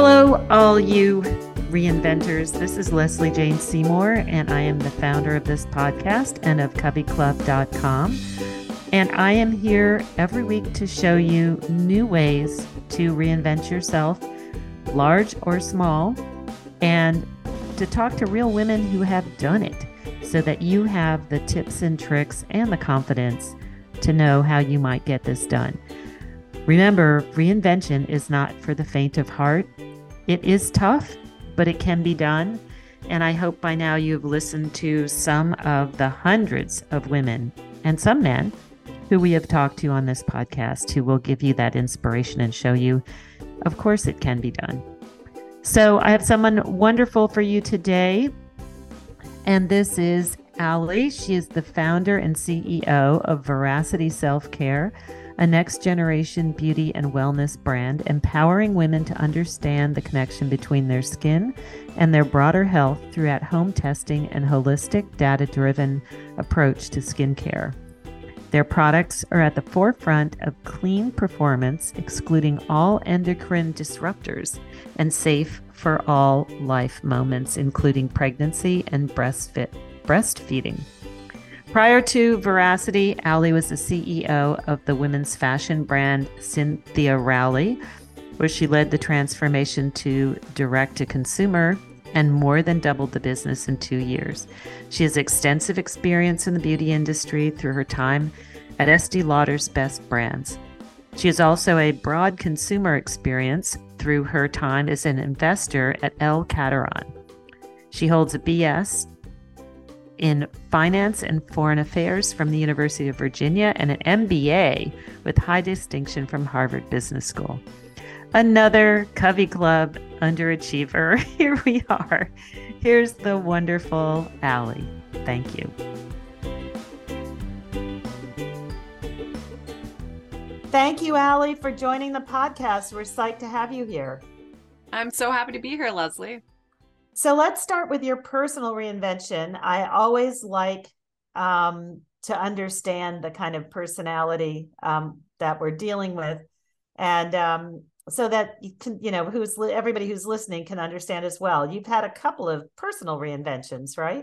Hello, all you reinventors. This is Lesley Jane Seymour, and I am the founder of this podcast and of coveyclub.com. And I am here every week to show you new ways to reinvent yourself, large or small, and to talk to real women who have done it so that you have the tips and tricks and the confidence to know how you might get this done. Remember, reinvention is not for the faint of heart. It is tough, but it can be done. And I hope by now you've listened to some of the hundreds of women and some men who we have talked to on this podcast who will give you that inspiration and show you, of course, it can be done. So I have someone wonderful for you today. And this is Allie. She is the founder and CEO of Veracity Self Care a next generation beauty and wellness brand empowering women to understand the connection between their skin and their broader health through at home testing and holistic data driven approach to skincare. Their products are at the forefront of clean performance, excluding all endocrine disruptors, and safe for all life moments, including pregnancy and breastfeeding. Prior to Veracity, Allie was the CEO of the women's fashion brand Cynthia Rowley, where she led the transformation to direct to consumer and more than doubled the business in two years. She has extensive experience in the beauty industry through her time at Estee Lauder's Best Brands. She has also a broad consumer experience through her time as an investor at L Catterton. She holds a BS in finance and foreign affairs from the University of Virginia and an MBA with high distinction from Harvard Business School. Another Covey Club underachiever. Here we are. Here's the wonderful Allie. Thank you. Thank you, Allie, for joining the podcast. We're psyched to have you here. I'm so happy to be here, Lesley. So let's start with your personal reinvention. I always like um, to understand the kind of personality um, that we're dealing with, and um, so that you can, you know, who's everybody who's listening can understand as well. You've had a couple of personal reinventions, right?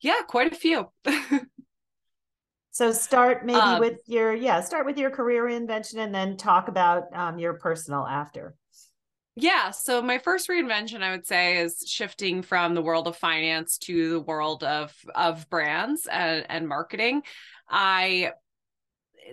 Yeah, quite a few. so start maybe um, with your yeah, start with your career reinvention, and then talk about um, your personal after. Yeah. So my first reinvention, I would say, is shifting from the world of finance to the world of of brands and, and marketing. I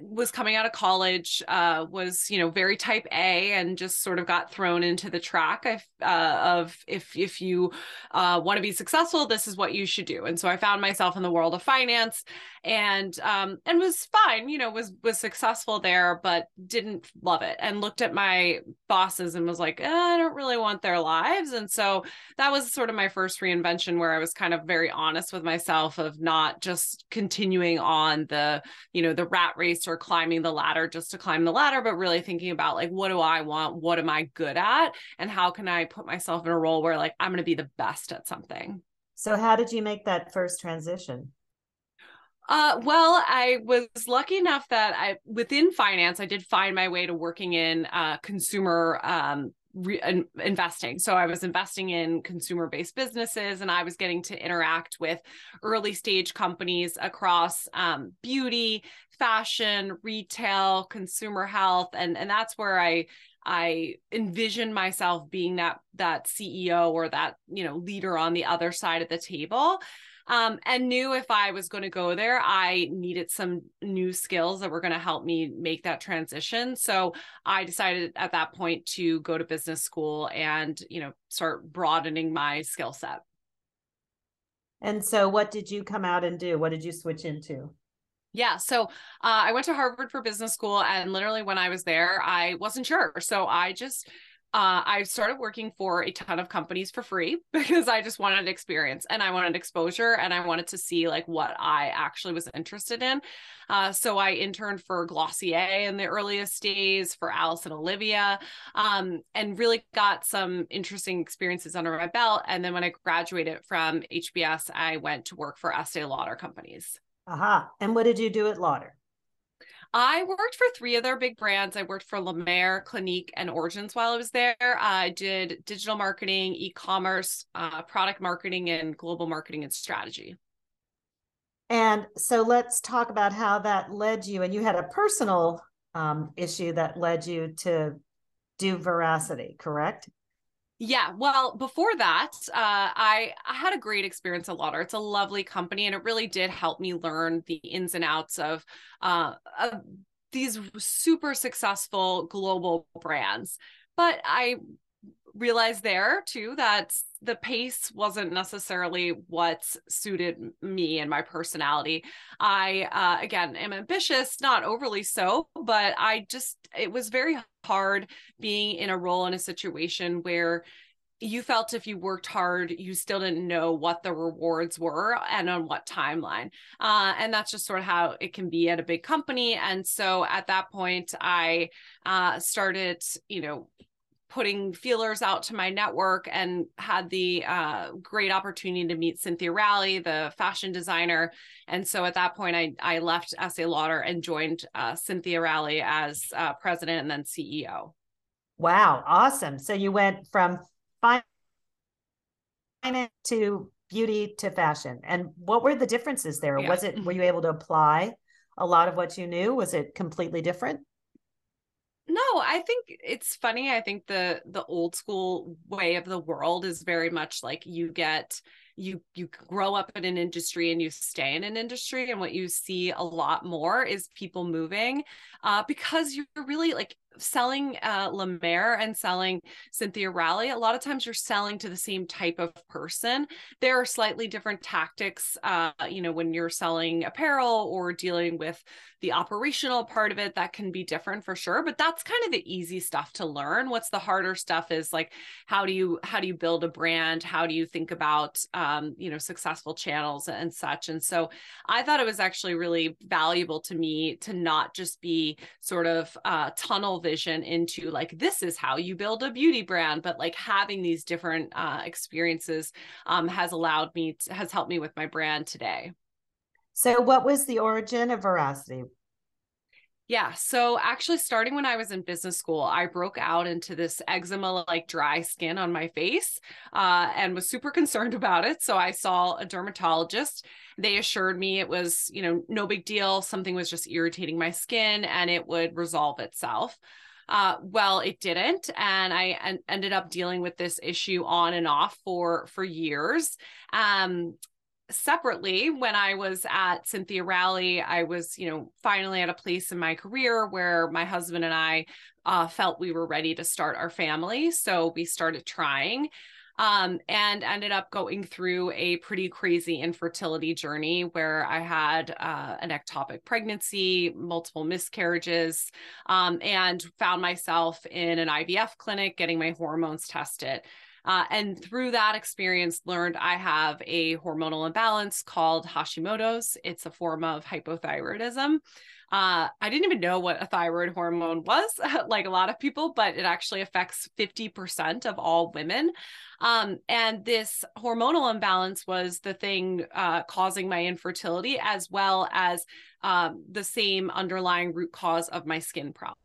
was coming out of college uh, was you know very type A and just sort of got thrown into the track of, uh, of if if you uh, want to be successful, this is what you should do. And so I found myself in the world of finance and um, and was fine, you know, was was successful there, but didn't love it and looked at my bosses and was like, eh, I don't really want their lives. And so that was sort of my first reinvention where I was kind of very honest with myself of not just continuing on the you know the rat race or climbing the ladder just to climb the ladder, but really thinking about like, what do I want? What am I good at? And how can I put myself in a role where like I'm going to be the best at something? So, how did you make that first transition? Uh, well, I was lucky enough that I, within finance, I did find my way to working in uh, consumer um, re- investing. So I was investing in consumer based businesses and I was getting to interact with early stage companies across um, beauty, fashion, retail, consumer health. And, and that's where I I envisioned myself being that that CEO or that you know leader on the other side of the table um, and knew if I was going to go there, I needed some new skills that were going to help me make that transition. So I decided at that point to go to business school and, you know, start broadening my skill set. And so, what did you come out and do? What did you switch into? Yeah. So uh, I went to Harvard for business school. And literally, when I was there, I wasn't sure. So I just uh, I started working for a ton of companies for free because I just wanted experience and I wanted exposure and I wanted to see like what I actually was interested in. Uh, so I interned for Glossier in the earliest days, for Alice and Olivia, um, and really got some interesting experiences under my belt. And then when I graduated from HBS, I went to work for Estee Lauder companies. Aha. Uh-huh. And what did you do at Lauder? I worked for three of their big brands. I worked for La Mer, Clinique, and Origins while I was there. I did digital marketing, e commerce, uh, product marketing, and global marketing and strategy. And so let's talk about how that led you. And you had a personal um, issue that led you to do Veracity, correct? Yeah, well, before that, uh, I, I had a great experience at Lauder. It's a lovely company, and it really did help me learn the ins and outs of, uh, of these super successful global brands. But I realized there too that the pace wasn't necessarily what suited me and my personality. I, uh, again, am ambitious, not overly so, but I just, it was very hard being in a role in a situation where you felt if you worked hard, you still didn't know what the rewards were and on what timeline. Uh, and that's just sort of how it can be at a big company. And so at that point, I uh, started, you know, putting feelers out to my network and had the uh, great opportunity to meet Cynthia Rowley, the fashion designer. And so at that point, I, I left Estee Lauder and joined uh, Cynthia Rowley as uh, president and then CEO. Wow, awesome. So you went from finance to beauty to fashion. And what were the differences there? Yeah. Was it, were you able to apply a lot of what you knew? Was it completely different? No, I think it's funny. I think the the old school way of the world is very much like you get you you grow up in an industry and you stay in an industry and what you see a lot more is people moving uh, because you're really like selling uh, Mer and selling Cynthia Rowley, a lot of times you're selling to the same type of person. There are slightly different tactics, uh, you know, when you're selling apparel or dealing with the operational part of it, that can be different for sure. But that's kind of the easy stuff to learn. What's the harder stuff is like, how do you how do you build a brand? How do you think about um, you know successful channels and such? And so I thought it was actually really valuable to me to not just be sort of uh, tunnel vision into like this is how you build a beauty brand but like having these different uh, experiences um, has allowed me to, has helped me with my brand today so what was the origin of veracity yeah. So actually, starting when I was in business school, I broke out into this eczema like dry skin on my face uh, and was super concerned about it. So I saw a dermatologist. They assured me it was, you know, no big deal. Something was just irritating my skin and it would resolve itself. Uh, well, it didn't, and I en- ended up dealing with this issue on and off for for years. Um, separately when i was at cynthia rowley i was you know finally at a place in my career where my husband and i uh, felt we were ready to start our family so we started trying um, and ended up going through a pretty crazy infertility journey where I had uh, an ectopic pregnancy, multiple miscarriages, um, and found myself in an IVF clinic getting my hormones tested. Uh, and through that experience, learned I have a hormonal imbalance called Hashimoto's. It's a form of hypothyroidism. Uh, I didn't even know what a thyroid hormone was, like a lot of people, but it actually affects 50% of all women. Um, and this hormonal imbalance was the thing uh, causing my infertility, as well as um, the same underlying root cause of my skin problem.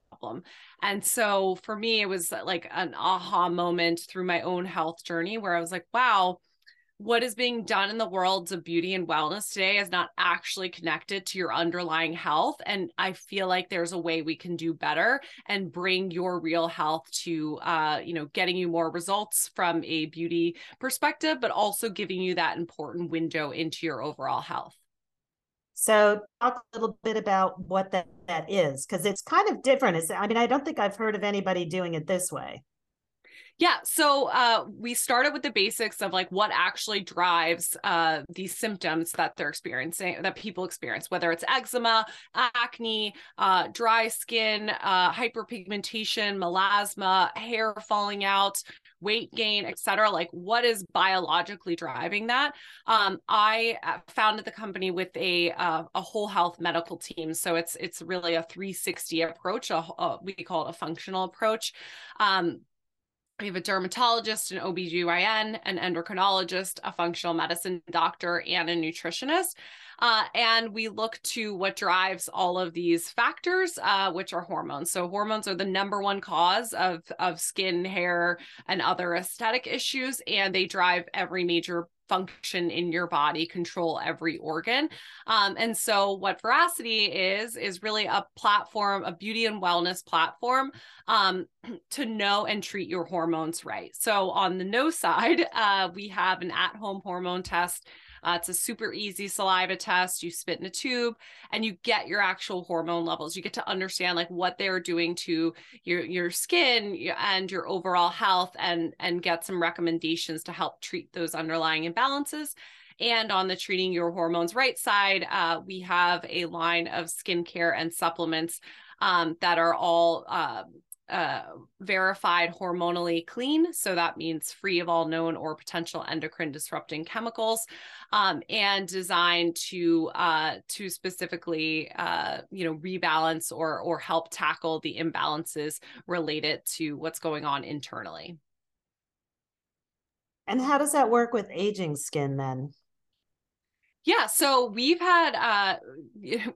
And so for me, it was like an aha moment through my own health journey where I was like, wow, what is being done in the worlds of beauty and wellness today is not actually connected to your underlying health and i feel like there's a way we can do better and bring your real health to uh, you know getting you more results from a beauty perspective but also giving you that important window into your overall health so talk a little bit about what that, that is because it's kind of different is i mean i don't think i've heard of anybody doing it this way yeah. So uh, we started with the basics of like what actually drives uh, these symptoms that they're experiencing, that people experience, whether it's eczema, acne, uh, dry skin, uh, hyperpigmentation, melasma, hair falling out, weight gain, etc. Like what is biologically driving that? Um, I uh, founded the company with a uh, a whole health medical team, so it's it's really a 360 approach. A, a we call it a functional approach. Um, we have a dermatologist, an OBGYN, an endocrinologist, a functional medicine doctor, and a nutritionist. Uh, and we look to what drives all of these factors, uh, which are hormones. So hormones are the number one cause of, of skin, hair, and other aesthetic issues, and they drive every major function in your body, control every organ. Um, and so, what Veracity is, is really a platform, a beauty and wellness platform um, to know and treat your hormones right. So, on the no side, uh, we have an at home hormone test uh, it's a super easy saliva test. You spit in a tube and you get your actual hormone levels. You get to understand like what they're doing to your your skin and your overall health and and get some recommendations to help treat those underlying imbalances. And on the treating your hormones right side, uh, we have a line of skincare and supplements um, that are all uh, uh, verified hormonally clean. So that means free of all known or potential endocrine disrupting chemicals, um, and designed to uh, to specifically uh, you know rebalance or or help tackle the imbalances related to what's going on internally. And how does that work with aging skin then? Yeah, so we've had uh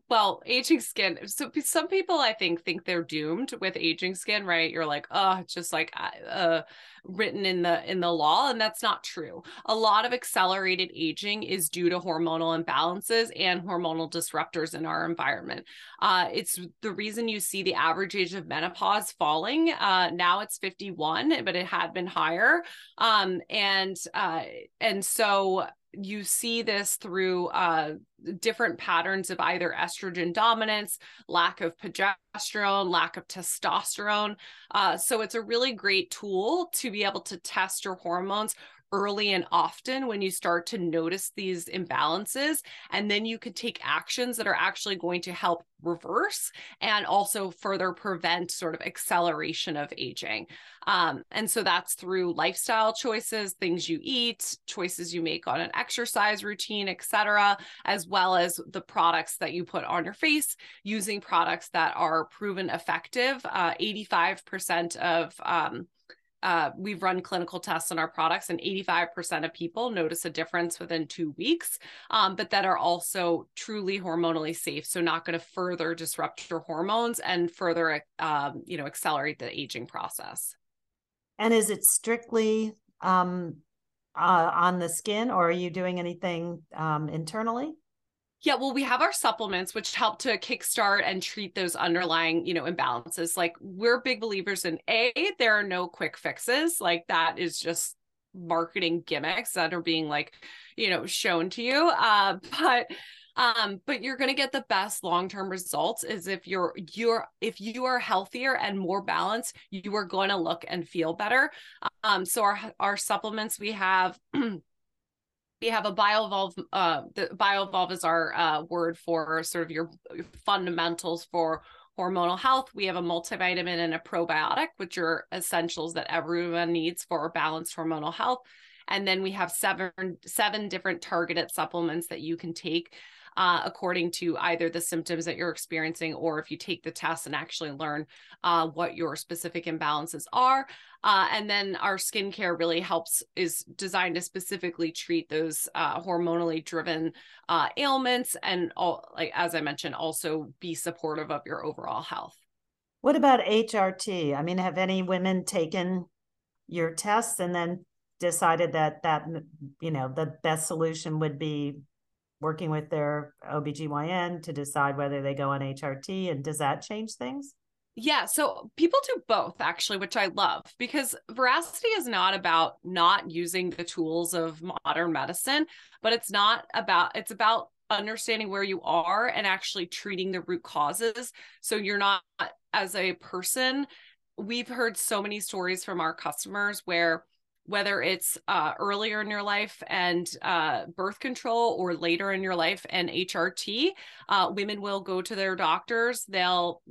well, aging skin. So some people I think think they're doomed with aging skin, right? You're like, "Oh, it's just like uh, uh written in the in the law," and that's not true. A lot of accelerated aging is due to hormonal imbalances and hormonal disruptors in our environment. Uh it's the reason you see the average age of menopause falling. Uh now it's 51, but it had been higher. Um and uh and so you see this through uh, different patterns of either estrogen dominance, lack of progesterone, lack of testosterone. Uh, so it's a really great tool to be able to test your hormones early and often when you start to notice these imbalances. And then you could take actions that are actually going to help reverse and also further prevent sort of acceleration of aging. Um, and so that's through lifestyle choices, things you eat, choices you make on an exercise routine, etc., as well as the products that you put on your face, using products that are proven effective. Uh, 85% of um, uh, we've run clinical tests on our products, and 85% of people notice a difference within two weeks, um, but that are also truly hormonally safe. So, not going to further disrupt your hormones and further, um, you know, accelerate the aging process. And is it strictly um, uh, on the skin, or are you doing anything um, internally? Yeah, well, we have our supplements which help to kickstart and treat those underlying, you know, imbalances. Like we're big believers in A, there are no quick fixes. Like that is just marketing gimmicks that are being like, you know, shown to you. Uh, but um but you're going to get the best long-term results is if you're you're if you are healthier and more balanced you are going to look and feel better um so our our supplements we have we have a bioevolve uh the bioevolve is our uh, word for sort of your fundamentals for hormonal health. We have a multivitamin and a probiotic which are essentials that everyone needs for balanced hormonal health. And then we have seven seven different targeted supplements that you can take uh, according to either the symptoms that you're experiencing or if you take the test and actually learn uh, what your specific imbalances are. Uh, and then our skincare really helps, is designed to specifically treat those uh, hormonally driven uh, ailments and, all, like as I mentioned, also be supportive of your overall health. What about HRT? I mean, have any women taken your tests and then decided that that you know the best solution would be working with their OBGYN to decide whether they go on HRT? And does that change things? Yeah, so people do both actually, which I love because veracity is not about not using the tools of modern medicine, but it's not about it's about understanding where you are and actually treating the root causes so you're not as a person we've heard so many stories from our customers where whether it's uh, earlier in your life and uh, birth control or later in your life and HRT, uh, women will go to their doctors. They'll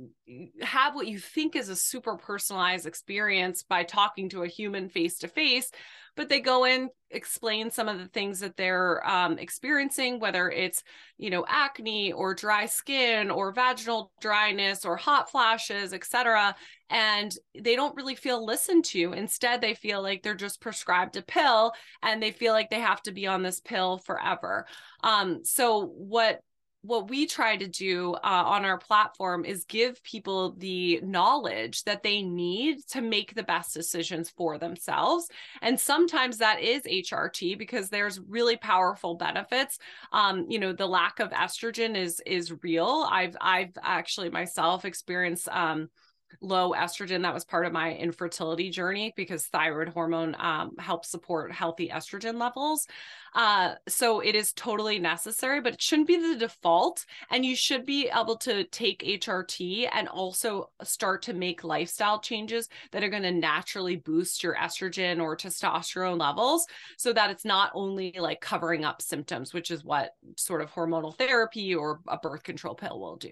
have what you think is a super personalized experience by talking to a human face to face but they go in explain some of the things that they're um, experiencing whether it's you know acne or dry skin or vaginal dryness or hot flashes etc and they don't really feel listened to. Instead they feel like they're just prescribed a pill and they feel like they have to be on this pill forever. Um, so what what we try to do uh, on our platform is give people the knowledge that they need to make the best decisions for themselves. And sometimes that is hrt because there's really powerful benefits. Um, you know the lack of estrogen is is real. I've i've actually myself experienced um, low estrogen. That was part of my infertility journey because thyroid hormone um, helps support healthy estrogen levels. Uh, so it is totally necessary, but it shouldn't be the default. And you should be able to take HRT and also start to make lifestyle changes that are going to naturally boost your estrogen or testosterone levels so that it's not only like covering up symptoms, which is what sort of hormonal therapy or a birth control pill will do.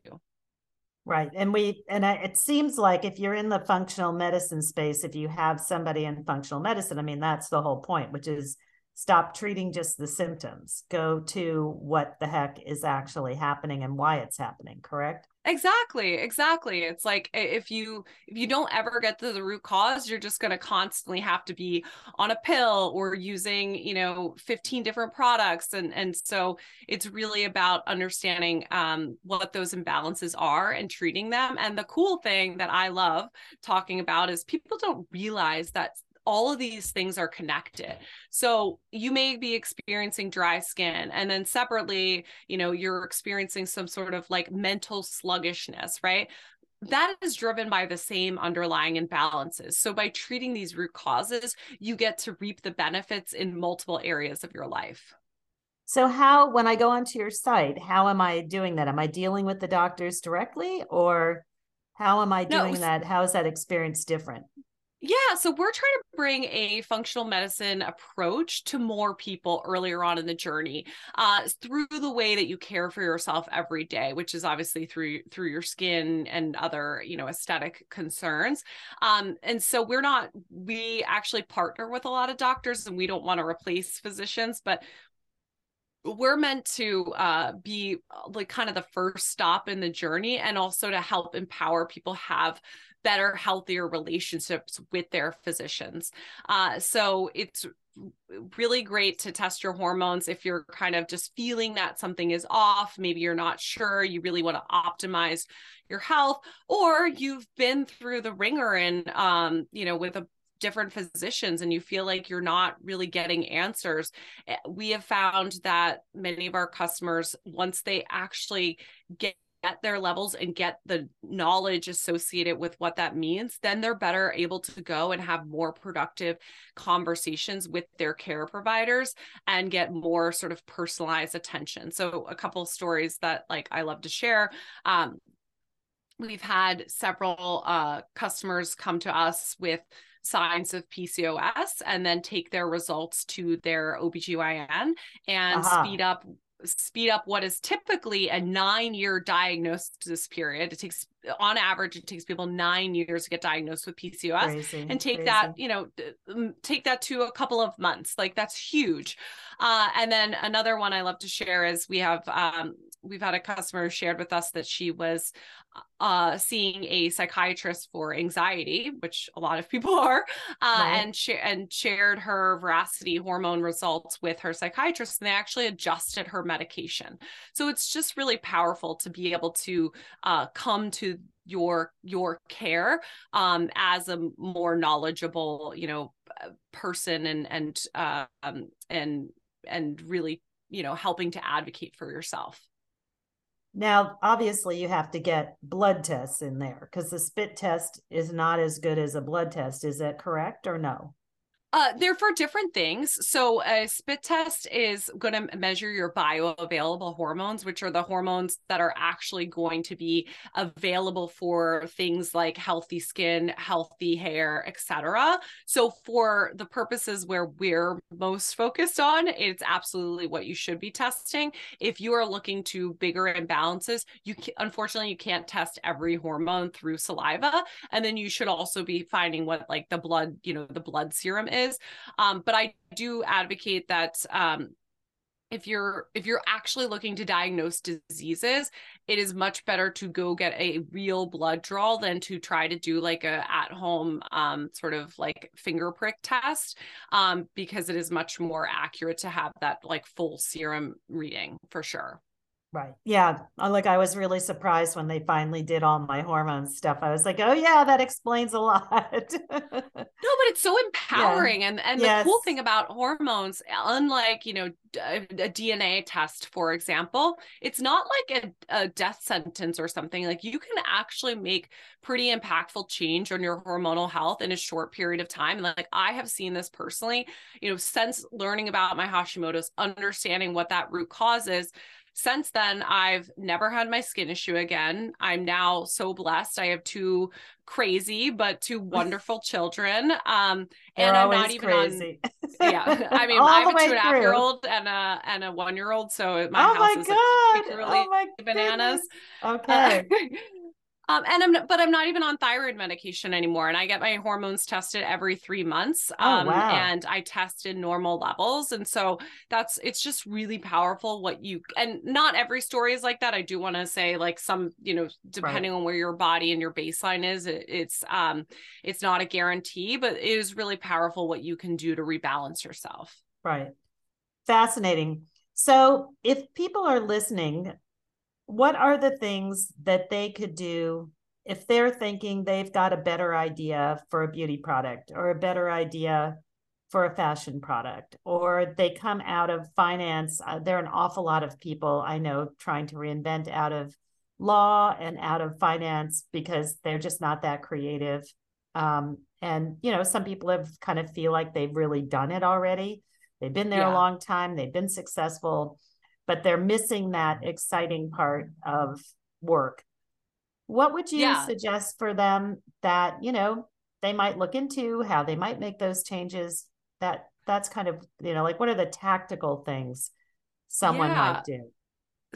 Right. And we, and it seems like if you're in the functional medicine space, if you have somebody in functional medicine, I mean, that's the whole point, which is stop treating just the symptoms, go to what the heck is actually happening and why it's happening, correct? Exactly exactly it's like if you if you don't ever get to the root cause you're just going to constantly have to be on a pill or using you know 15 different products and and so it's really about understanding um, what those imbalances are and treating them and the cool thing that i love talking about is people don't realize that all of these things are connected. So you may be experiencing dry skin and then separately, you know, you're experiencing some sort of like mental sluggishness, right? That is driven by the same underlying imbalances. So by treating these root causes, you get to reap the benefits in multiple areas of your life. So how when I go onto your site, how am I doing that? Am I dealing with the doctors directly or how am I doing no, that? How is that experience different? Yeah, so we're trying to bring a functional medicine approach to more people earlier on in the journey uh, through the way that you care for yourself every day, which is obviously through through your skin and other you know aesthetic concerns. Um, and so we're not we actually partner with a lot of doctors, and we don't want to replace physicians, but we're meant to uh, be like kind of the first stop in the journey and also to help empower people have better, healthier relationships with their physicians. Uh, so it's really great to test your hormones if you're kind of just feeling that something is off. Maybe you're not sure, you really want to optimize your health, or you've been through the ringer and, um, you know, with a different physicians and you feel like you're not really getting answers. Eh, we have found that many of our customers, once they actually get get their levels and get the knowledge associated with what that means, then they're better able to go and have more productive conversations with their care providers and get more sort of personalized attention. So, a couple stories that like I love to share. Um, we've had several uh, customers come to us with signs of PCOS and then take their results to their OBGYN and uh-huh. speed up speed up what is typically a nine year diagnosis period. It takes, on average, it takes people nine years to get diagnosed with PCOS crazy, and take crazy. that, you know, take that to a couple of months. Like that's huge. Uh, and then another one I love to share is we have um, we've had a customer shared with us that she was uh, seeing a psychiatrist for anxiety, which a lot of people are, uh, right. and sh- and shared her veracity hormone results with her psychiatrist, and they actually adjusted her medication. So it's just really powerful to be able to uh, come to your your care um, as a more knowledgeable, you know, person and and um, and and really you know helping to advocate for yourself now, obviously, you have to get blood tests in there because the spit test is not as good as a blood test. Is that correct or no? Uh, they're for different things. So a spit test is going to measure your bioavailable hormones, which are the hormones that are actually going to be available for things like healthy skin, healthy hair, etc. So for the purposes where we're most focused on, it's absolutely what you should be testing. If you are looking to bigger imbalances, you can, unfortunately you can't test every hormone through saliva, and then you should also be finding what like the blood, you know, the blood serum is is. Um, but I do advocate that um, if you're if you're actually looking to diagnose diseases it is much better to go get a real blood draw than to try to do like a at home um, sort of like finger prick test um, because it is much more accurate to have that like full serum reading for sure Right. Yeah. Uh, like I was really surprised when they finally did all my hormone stuff. I was like, oh yeah, that explains a lot. no, but it's so empowering. Yeah. And and yes. the cool thing about hormones, unlike, you know, a, a, DNA test, for example, it's not like a, a death sentence or something. Like you can actually make pretty impactful change on your hormonal health in a short period of time. And like I have seen this personally, you know, since learning about my Hashimoto's, understanding what that root cause is since then, I've never had my skin issue again. I'm now so blessed. I have two crazy but two wonderful children. Um, and I'm not even crazy. on. Yeah, I mean, I have a two and a half year old and a and a one year old, so my oh house my is God. Like, oh my bananas. Goodness. Okay. Uh, Um, and I'm, but I'm not even on thyroid medication anymore. And I get my hormones tested every three months. Oh, um, oh, wow. and I tested normal levels. And so that's, it's just really powerful what you, and not every story is like that. I do want to say like some, you know, depending right. on where your body and your baseline is, it, it's, um, it's not a guarantee, but it is really powerful what you can do to rebalance yourself. Right. Fascinating. So if people are listening, what are the things that they could do if they're thinking they've got a better idea for a beauty product or a better idea for a fashion product? Or they come out of finance uh, there are an awful lot of people i know trying to reinvent out of law and out of finance because they're just not that creative. Um, and you know some people have kind of feel like they've really done it already. They've been there yeah. a long time. They've been successful but they're missing that exciting part of work. What would you yeah. suggest for them that, you know, they might look into how they might make those changes? That that's kind of, you know, like what are the tactical things someone yeah. might do?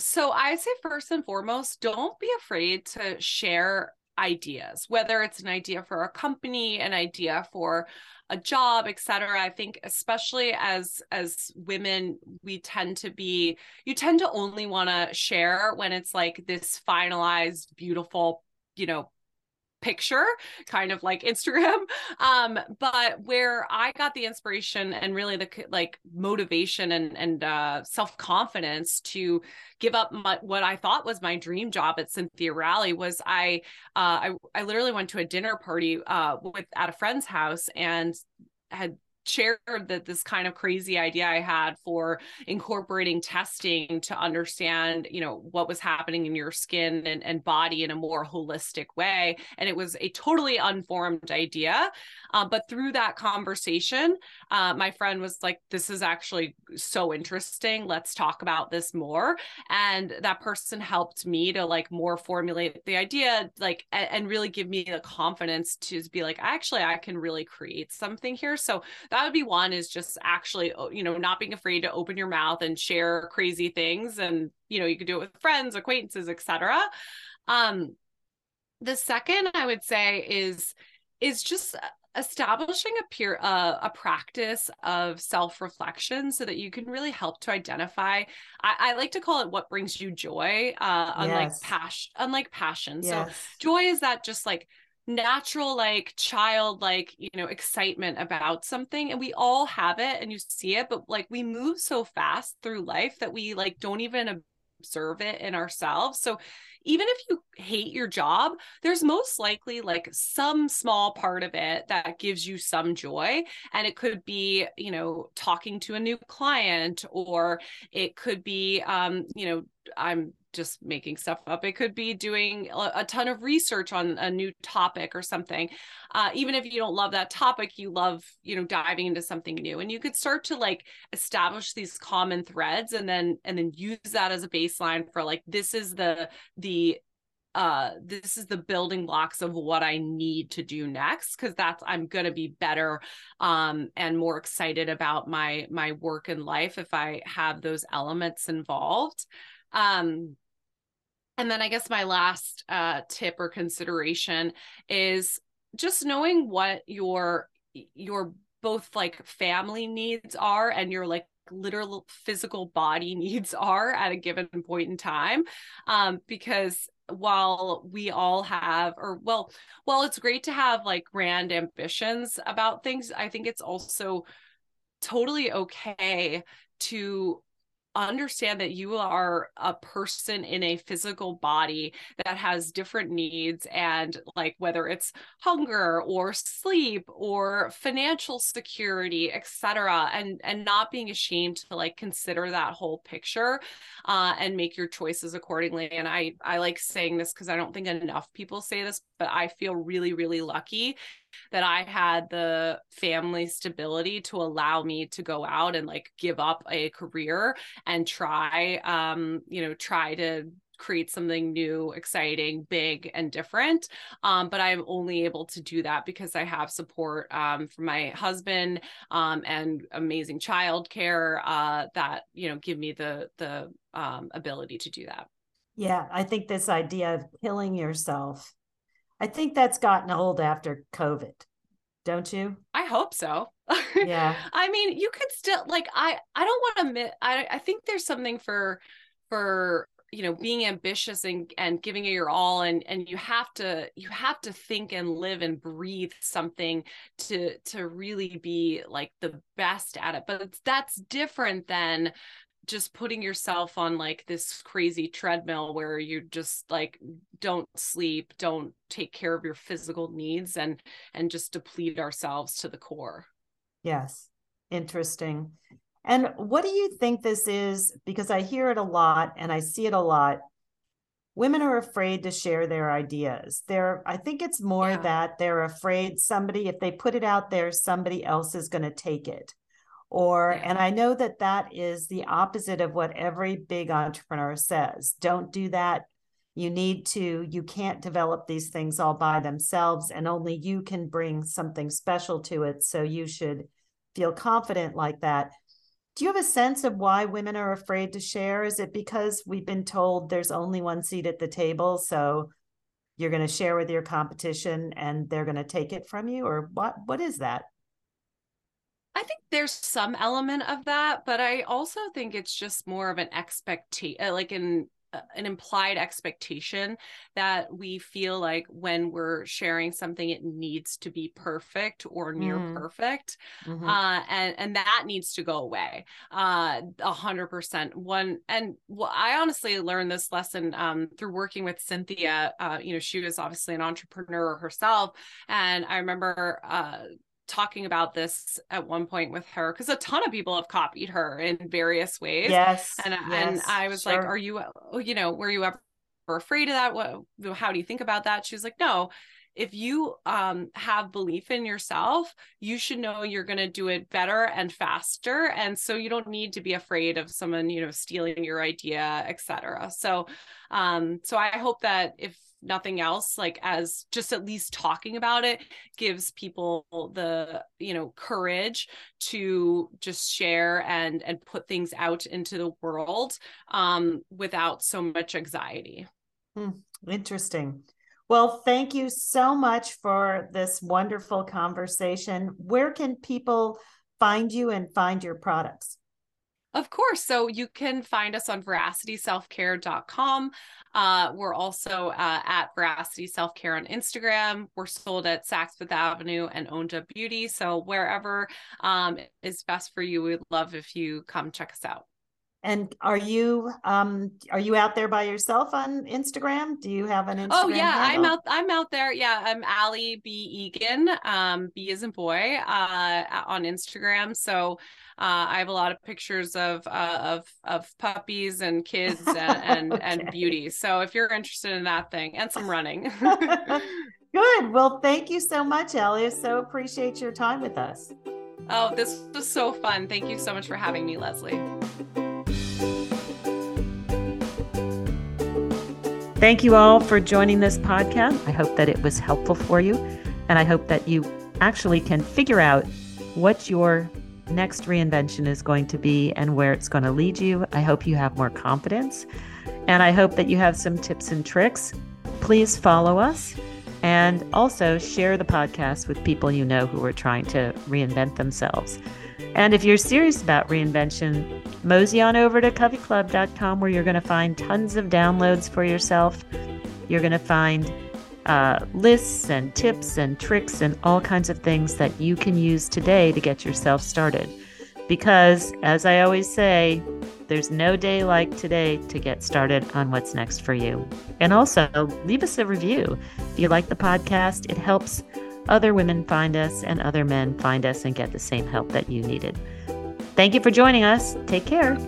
So I say first and foremost, don't be afraid to share ideas whether it's an idea for a company an idea for a job etc i think especially as as women we tend to be you tend to only want to share when it's like this finalized beautiful you know picture kind of like instagram um but where i got the inspiration and really the like motivation and and uh self-confidence to give up my, what i thought was my dream job at cynthia rowley was i uh i, I literally went to a dinner party uh with at a friend's house and had shared that this kind of crazy idea I had for incorporating testing to understand, you know, what was happening in your skin and, and body in a more holistic way. And it was a totally unformed idea. Uh, but through that conversation, uh, my friend was like, This is actually so interesting. Let's talk about this more. And that person helped me to like more formulate the idea, like, and, and really give me the confidence to be like, actually, I can really create something here. So that would be one is just actually, you know, not being afraid to open your mouth and share crazy things. And, you know, you could do it with friends, acquaintances, etc. Um, the second I would say is, is just establishing a peer uh, a practice of self-reflection so that you can really help to identify I, I like to call it what brings you joy uh unlike yes. passion unlike passion yes. so joy is that just like natural like childlike you know excitement about something and we all have it and you see it but like we move so fast through life that we like don't even observe it in ourselves so even if you hate your job, there's most likely like some small part of it that gives you some joy. And it could be, you know, talking to a new client, or it could be, um, you know, I'm just making stuff up. It could be doing a, ton of research on a new topic or something. Uh, even if you don't love that topic, you love, you know, diving into something new. And you could start to like establish these common threads and then and then use that as a baseline for like this is the the uh this is the building blocks of what i need to do next because that's i'm going to be better um and more excited about my my work and life if i have those elements involved um and then i guess my last uh tip or consideration is just knowing what your your both like family needs are and your like literal physical body needs are at a given point in time um because while we all have or well well it's great to have like grand ambitions about things i think it's also totally okay to understand that you are a person in a physical body that has different needs and like whether it's hunger or sleep or financial security etc and and not being ashamed to like consider that whole picture uh, and make your choices accordingly. And i i like saying this because i don't think enough people say this but i feel really really lucky that I had the family stability to allow me to go out and like give up a career and try um you know try to create something new, exciting, big, and different. Um, but I'm only able to do that because I have support um, from my husband um, and amazing childcare uh, that you know give me the the um, ability to do that. Yeah, I think this idea of killing yourself I think that's gotten old after COVID, don't you? I hope so. Yeah. I mean, you could still like I I don't want to admit I I think there's something for for you know being ambitious and and giving it your all and and you have to you have to think and live and breathe something to to really be like the best at it but that's different than just putting yourself on like this crazy treadmill where you just like don't sleep don't take care of your physical needs and and just deplete ourselves to the core. Yes. Interesting. And what do you think this is? Because i hear it a lot and i see it a lot. Women are afraid to share their ideas. They're i think it's more yeah. that they're afraid somebody if they put it out there somebody else is going to take it or yeah. and i know that that is the opposite of what every big entrepreneur says don't do that. You need to you can't develop these things all by themselves and only you can bring something special to it so you should feel confident like that. Do you have a sense of why women are afraid to share? Is it because we've been told there's only one seat at the table so you're going to share with your competition and they're going to take it from you or what what is that I think there's some element of that, but I also think it's just more of an expectation, uh, like an uh, an implied expectation that we feel like when we're sharing something it needs to be perfect or near mm. perfect mm-hmm. uh, and and that needs to go away uh, a hundred percent one and well i honestly learned this lesson um, through working with cynthia uh, you know she was obviously an entrepreneur herself and i remember uh, talking about this at one point with her because a ton of people have copied her in various ways. Yes. And yes, and I was sure. like, are you oh, you know, were you ever afraid of that? What how do you think about that? She was like, no. If you um, have belief in yourself, you should know you're going to do it better and faster, and so you don't need to be afraid of someone, you know, stealing your idea, etc. So, um, so I hope that if nothing else like as just at least talking about it gives people the you know courage to just share and and put things out into the world um without so much anxiety. Hmm. interesting. Well thank you so much for this wonderful conversation. Where can people find you and find your products of course. So you can find us on veracityselfcare.com. Uh, we're also uh, at Veracity Self Care on Instagram. We're sold at Saks Fifth Avenue and Onda Beauty. So wherever um, is best for you, we'd love if you come check us out. And are you um are you out there by yourself on Instagram? Do you have an oh, Instagram? Oh yeah, handle? I'm out I'm out there. Yeah, I'm Allie B Egan. Um B is in boy uh on Instagram. So Uh, I have a lot of pictures of uh, of of puppies and kids and and, okay. and beauty. So if you're interested in that thing and some running. Good. Well, thank you so much, Ellie. So appreciate your time with us. Oh, this was so fun. Thank you so much for having me, Lesley. Thank you all for joining this podcast. I hope that it was helpful for you. And I hope that you actually can figure out what your next reinvention is going to be and where it's going to lead you. I hope you have more confidence. And I hope that you have some tips and tricks. Please follow us and also share the podcast with people you know who are trying to reinvent themselves. And if you're serious about reinvention, mosey on over to coveyclub.com where you're going to find tons of downloads for yourself. You're going to find uh, lists and tips and tricks and all kinds of things that you can use today to get yourself started. Because, as I always say, there's no day like today to get started on what's next for you. And also, leave us a review. If you like the podcast, it helps other women find us and other men find us and get the same help that you needed. Thank you for joining us. Take care.